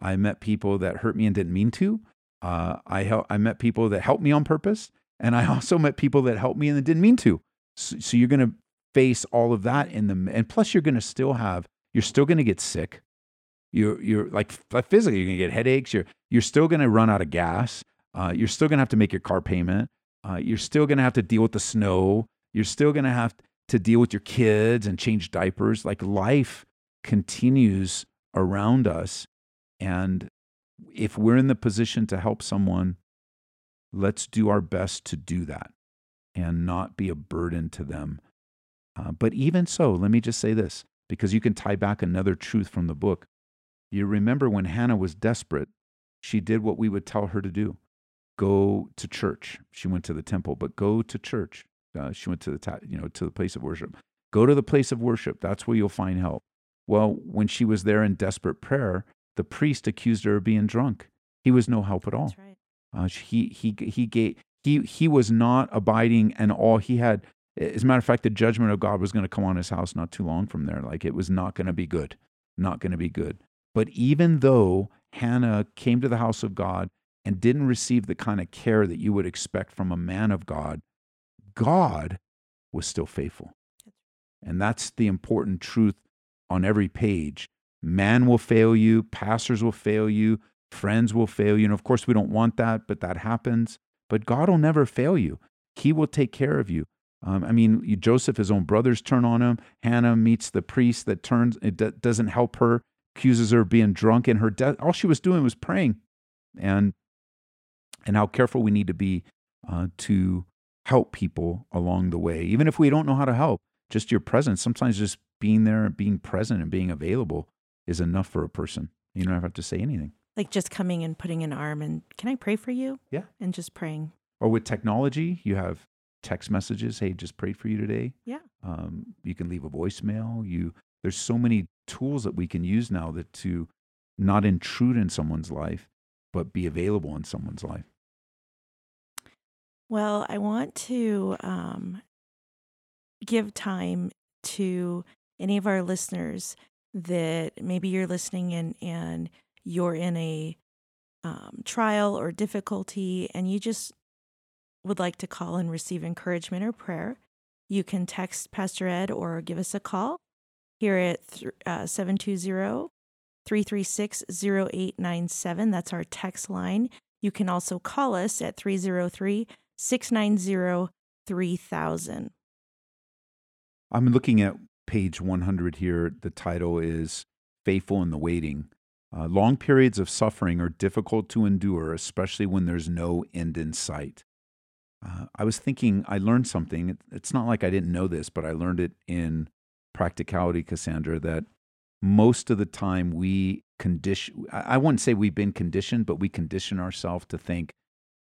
I met people that hurt me and didn't mean to. Uh, I hel- I met people that helped me on purpose, and I also met people that helped me and didn't mean to. So, so you're going to face all of that in the and plus you're going to still have you're still going to get sick. You're you're like physically you're going to get headaches. You're you're still going to run out of gas. Uh, you're still going to have to make your car payment. Uh, you're still going to have to deal with the snow. You're still going to have to deal with your kids and change diapers. Like life continues around us. And if we're in the position to help someone, let's do our best to do that and not be a burden to them. Uh, but even so, let me just say this because you can tie back another truth from the book. You remember when Hannah was desperate, she did what we would tell her to do go to church. She went to the temple, but go to church. Uh, she went to the ta- you know to the place of worship. Go to the place of worship. That's where you'll find help. Well, when she was there in desperate prayer, the priest accused her of being drunk. He was no help at all. Right. Uh, he he he gave he he was not abiding, and all he had. As a matter of fact, the judgment of God was going to come on his house not too long from there. Like it was not going to be good, not going to be good. But even though Hannah came to the house of God and didn't receive the kind of care that you would expect from a man of God, God was still faithful. And that's the important truth on every page. Man will fail you, pastors will fail you, friends will fail you. And of course, we don't want that, but that happens. But God will never fail you, He will take care of you. Um, I mean, Joseph, his own brothers turn on him. Hannah meets the priest that turns, it do- doesn't help her, accuses her of being drunk in her death. All she was doing was praying. And, and how careful we need to be uh, to help people along the way, even if we don't know how to help. Just your presence, sometimes just being there and being present and being available is enough for a person. You don't have to say anything. Like just coming and putting an arm and can I pray for you? Yeah. And just praying. Or with technology, you have text messages. Hey, just prayed for you today. Yeah. Um, you can leave a voicemail. You there's so many tools that we can use now that to not intrude in someone's life, but be available in someone's life. Well, I want to um, give time to any of our listeners that maybe you're listening and and you're in a um, trial or difficulty, and you just would like to call and receive encouragement or prayer. You can text Pastor Ed or give us a call here at uh, 720 336 0897. That's our text line. You can also call us at 303 690 3000. I'm looking at page 100 here. The title is Faithful in the Waiting. Uh, long periods of suffering are difficult to endure, especially when there's no end in sight. Uh, I was thinking, I learned something. It's not like I didn't know this, but I learned it in practicality, Cassandra, that most of the time we condition, I wouldn't say we've been conditioned, but we condition ourselves to think,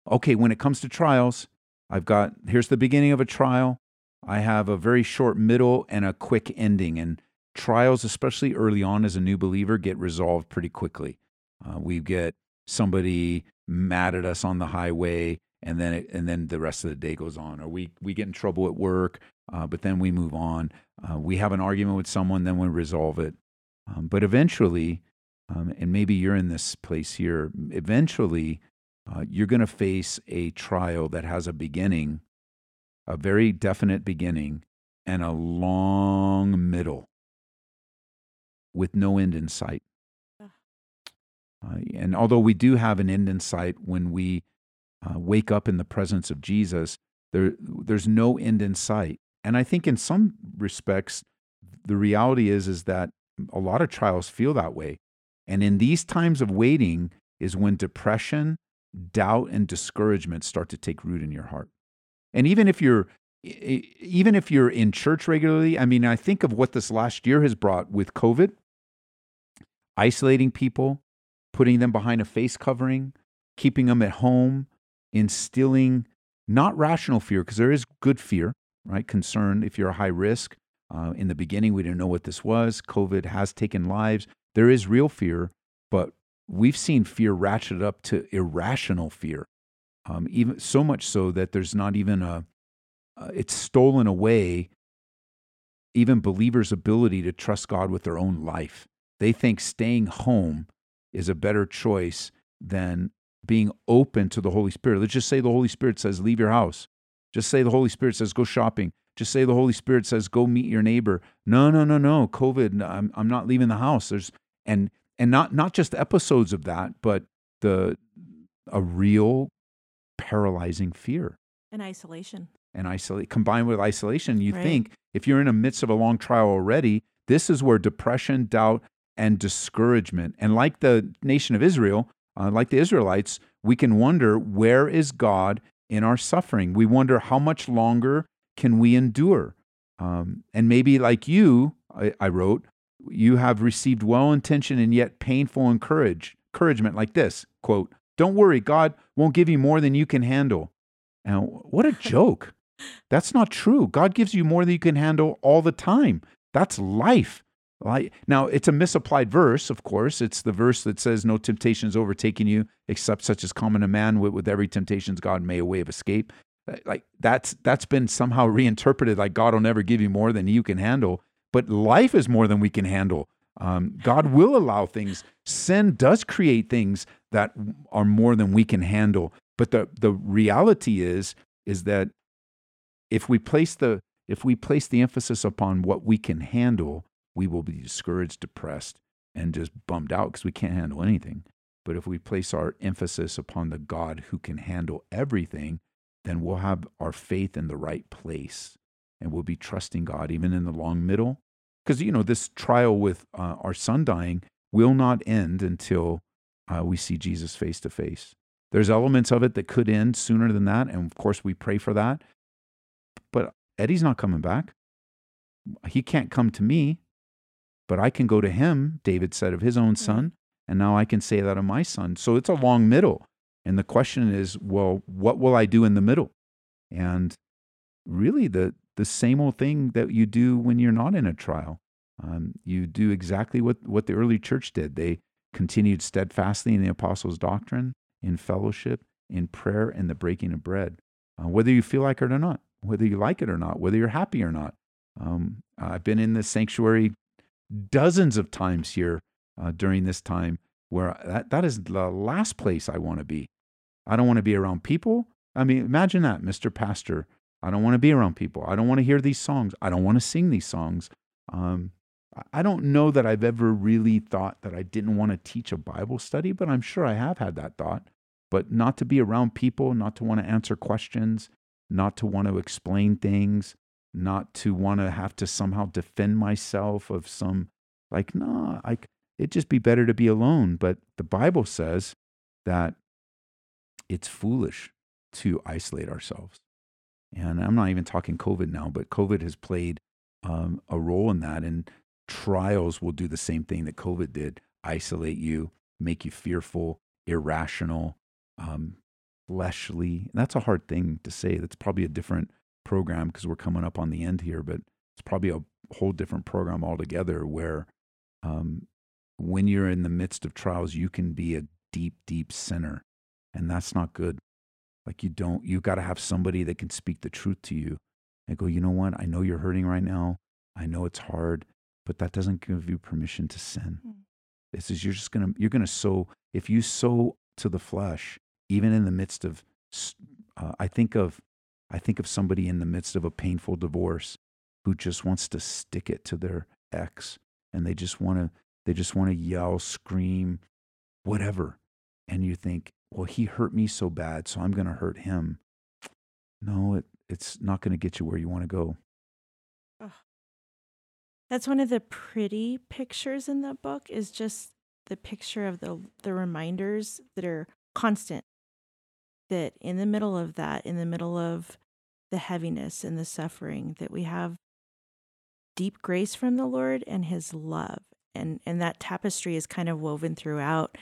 okay, when it comes to trials, I've got, here's the beginning of a trial. I have a very short middle and a quick ending. And trials, especially early on as a new believer, get resolved pretty quickly. Uh, we get somebody mad at us on the highway, and then it, and then the rest of the day goes on. Or we we get in trouble at work, uh, but then we move on. Uh, we have an argument with someone, then we resolve it. Um, but eventually, um, and maybe you're in this place here. Eventually, uh, you're going to face a trial that has a beginning, a very definite beginning, and a long middle with no end in sight. Uh, and although we do have an end in sight when we uh, wake up in the presence of Jesus, there, there's no end in sight. And I think in some respects, the reality is, is that a lot of trials feel that way. And in these times of waiting is when depression, doubt, and discouragement start to take root in your heart. And even if you're even if you're in church regularly, I mean, I think of what this last year has brought with COVID isolating people, putting them behind a face covering, keeping them at home, instilling not rational fear, because there is good fear, right? Concern if you're a high risk. Uh, in the beginning, we didn't know what this was. COVID has taken lives. There is real fear, we've seen fear ratcheted up to irrational fear, um, even so much so that there's not even a. Uh, it's stolen away even believers' ability to trust God with their own life. They think staying home is a better choice than being open to the Holy Spirit. Let's just say the Holy Spirit says, leave your house. Just say the Holy Spirit says, go shopping. Just say the Holy Spirit says, go meet your neighbor. No, no, no, no. COVID, I'm, I'm not leaving the house. There's, and, and not, not just episodes of that, but the, a real paralyzing fear. And isolation. And isolate combined with isolation, you right. think if you're in the midst of a long trial already, this is where depression, doubt, and discouragement. And like the nation of Israel, uh, like the Israelites, we can wonder where is God in our suffering? We wonder how much longer can we endure? Um, and maybe like you, I, I wrote, you have received well intentioned and yet painful encourage, encouragement like this quote, Don't worry, God won't give you more than you can handle. Now, what a joke. That's not true. God gives you more than you can handle all the time. That's life. Now, it's a misapplied verse, of course. It's the verse that says, No temptation is overtaking you except such as common to man. With, with every temptation, God made a way of escape. Like that's that's been somehow reinterpreted like God will never give you more than you can handle. But life is more than we can handle. Um, God will allow things. Sin does create things that are more than we can handle. But the the reality is is that if we place the if we place the emphasis upon what we can handle, we will be discouraged, depressed, and just bummed out because we can't handle anything. But if we place our emphasis upon the God who can handle everything, then we'll have our faith in the right place and we'll be trusting God even in the long middle. Because, you know, this trial with uh, our son dying will not end until uh, we see Jesus face to face. There's elements of it that could end sooner than that. And of course, we pray for that. But Eddie's not coming back. He can't come to me. But I can go to him, David said of his own son, and now I can say that of my son. So it's a long middle. And the question is, well, what will I do in the middle? And really, the, the same old thing that you do when you're not in a trial. Um, you do exactly what, what the early church did. They continued steadfastly in the apostles' doctrine, in fellowship, in prayer, and the breaking of bread, uh, whether you feel like it or not, whether you like it or not, whether you're happy or not. Um, I've been in the sanctuary dozens of times here uh, during this time where that, that is the last place I want to be. I don't want to be around people. I mean, imagine that, Mr. Pastor. I don't want to be around people. I don't want to hear these songs. I don't want to sing these songs. Um, I don't know that I've ever really thought that I didn't want to teach a Bible study, but I'm sure I have had that thought. but not to be around people, not to want to answer questions, not to want to explain things, not to want to have to somehow defend myself of some like no, I it'd just be better to be alone. But the Bible says that it's foolish to isolate ourselves. And I'm not even talking COVID now, but COVID has played um, a role in that. And trials will do the same thing that COVID did isolate you, make you fearful, irrational, um, fleshly. And that's a hard thing to say. That's probably a different program because we're coming up on the end here, but it's probably a whole different program altogether where um, when you're in the midst of trials, you can be a deep, deep sinner. And that's not good. Like you don't, you got to have somebody that can speak the truth to you and go, you know what? I know you're hurting right now. I know it's hard, but that doesn't give you permission to sin. Mm. This is, you're just going to, you're going to sow, if you sow to the flesh, even in the midst of, uh, I think of, I think of somebody in the midst of a painful divorce who just wants to stick it to their ex and they just want to, they just want to yell, scream, whatever. And you think, well, he hurt me so bad, so I'm going to hurt him. No, it, it's not going to get you where you want to go. Oh. That's one of the pretty pictures in the book is just the picture of the the reminders that are constant that in the middle of that in the middle of the heaviness and the suffering that we have deep grace from the Lord and his love and and that tapestry is kind of woven throughout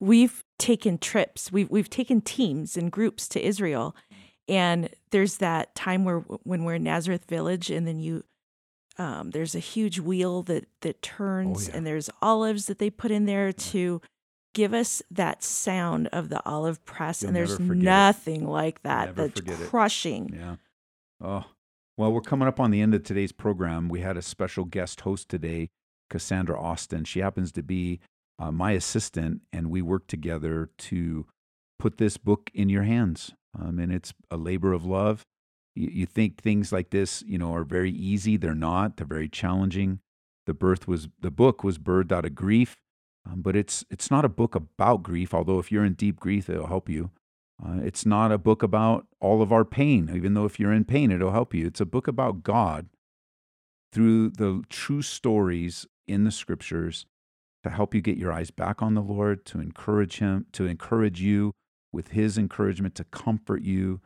we've taken trips, we've we've taken teams and groups to Israel, and there's that time where when we're in Nazareth Village, and then you. Um, there's a huge wheel that that turns, oh, yeah. and there's olives that they put in there to give us that sound of the olive press. You'll and there's nothing it. like that never that's crushing. It. Yeah. Oh, well, we're coming up on the end of today's program. We had a special guest host today, Cassandra Austin. She happens to be uh, my assistant, and we worked together to put this book in your hands. Um, and it's a labor of love. You, you think things like this, you know, are very easy. They're not. They're very challenging. The birth was the book was birthed out of grief, um, but it's it's not a book about grief. Although if you're in deep grief, it'll help you. Uh, it's not a book about all of our pain, even though if you're in pain, it'll help you. It's a book about God through the true stories in the scriptures to help you get your eyes back on the Lord, to encourage Him, to encourage you with His encouragement, to comfort you,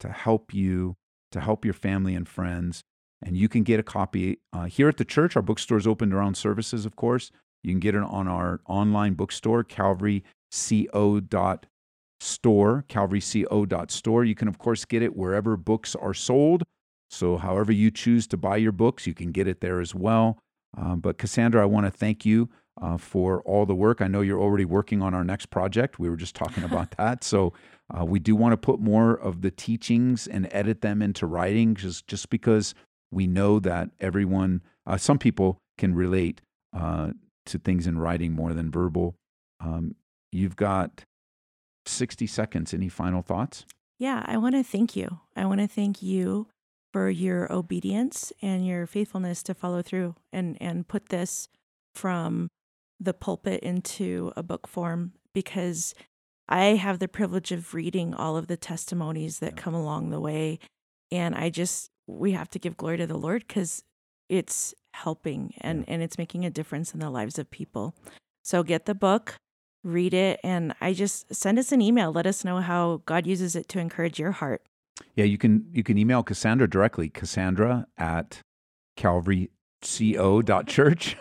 to help you, to help your family and friends. And you can get a copy uh, here at the church. Our bookstore is open around services, of course. You can get it on our online bookstore, calvaryco.store, calvaryco.store. You can, of course, get it wherever books are sold. So, however you choose to buy your books, you can get it there as well. Um, but, Cassandra, I want to thank you uh, for all the work. I know you're already working on our next project. We were just talking about that. So uh, we do want to put more of the teachings and edit them into writing, just just because we know that everyone, uh, some people can relate uh, to things in writing more than verbal. Um, you've got 60 seconds. Any final thoughts? Yeah, I want to thank you. I want to thank you for your obedience and your faithfulness to follow through and and put this from the pulpit into a book form because I have the privilege of reading all of the testimonies that come along the way. And I just, we have to give glory to the Lord because it's helping and, and it's making a difference in the lives of people. So get the book, read it, and I just send us an email. Let us know how God uses it to encourage your heart. Yeah, you can you can email Cassandra directly, Cassandra at Calvary co.church.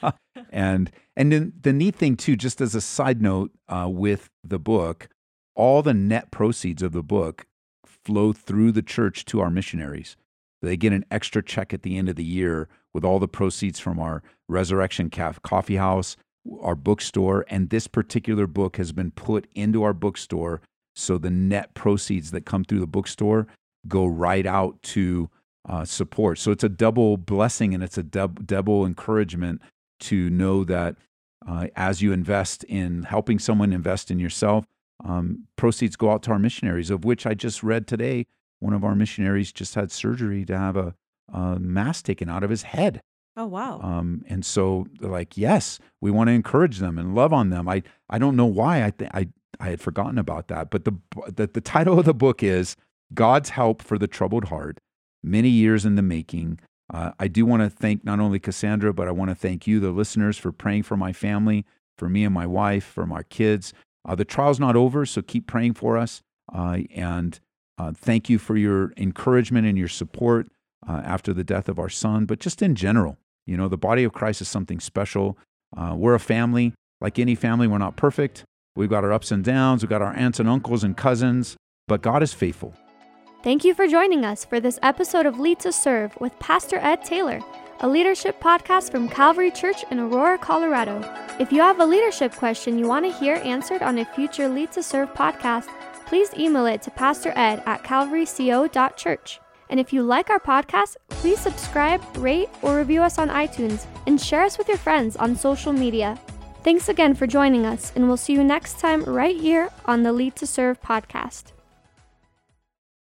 and and then the neat thing too, just as a side note, uh, with the book, all the net proceeds of the book flow through the church to our missionaries. They get an extra check at the end of the year with all the proceeds from our Resurrection Coffee House, our bookstore, and this particular book has been put into our bookstore. So the net proceeds that come through the bookstore go right out to uh, support. So it's a double blessing and it's a dub- double encouragement to know that uh, as you invest in helping someone invest in yourself, um, proceeds go out to our missionaries, of which I just read today. One of our missionaries just had surgery to have a, a mass taken out of his head. Oh wow! Um, and so they're like, yes, we want to encourage them and love on them. I I don't know why. I th- I I had forgotten about that. But the, the, the title of the book is God's Help for the Troubled Heart Many Years in the Making. Uh, I do want to thank not only Cassandra, but I want to thank you, the listeners, for praying for my family, for me and my wife, for my kids. Uh, the trial's not over, so keep praying for us. Uh, and uh, thank you for your encouragement and your support uh, after the death of our son, but just in general. You know, the body of Christ is something special. Uh, we're a family. Like any family, we're not perfect. We've got our ups and downs. We've got our aunts and uncles and cousins, but God is faithful. Thank you for joining us for this episode of Lead to Serve with Pastor Ed Taylor, a leadership podcast from Calvary Church in Aurora, Colorado. If you have a leadership question you want to hear answered on a future Lead to Serve podcast, please email it to Pastor Ed at calvaryco.church. And if you like our podcast, please subscribe, rate, or review us on iTunes and share us with your friends on social media. Thanks again for joining us, and we'll see you next time right here on the Lead to Serve podcast.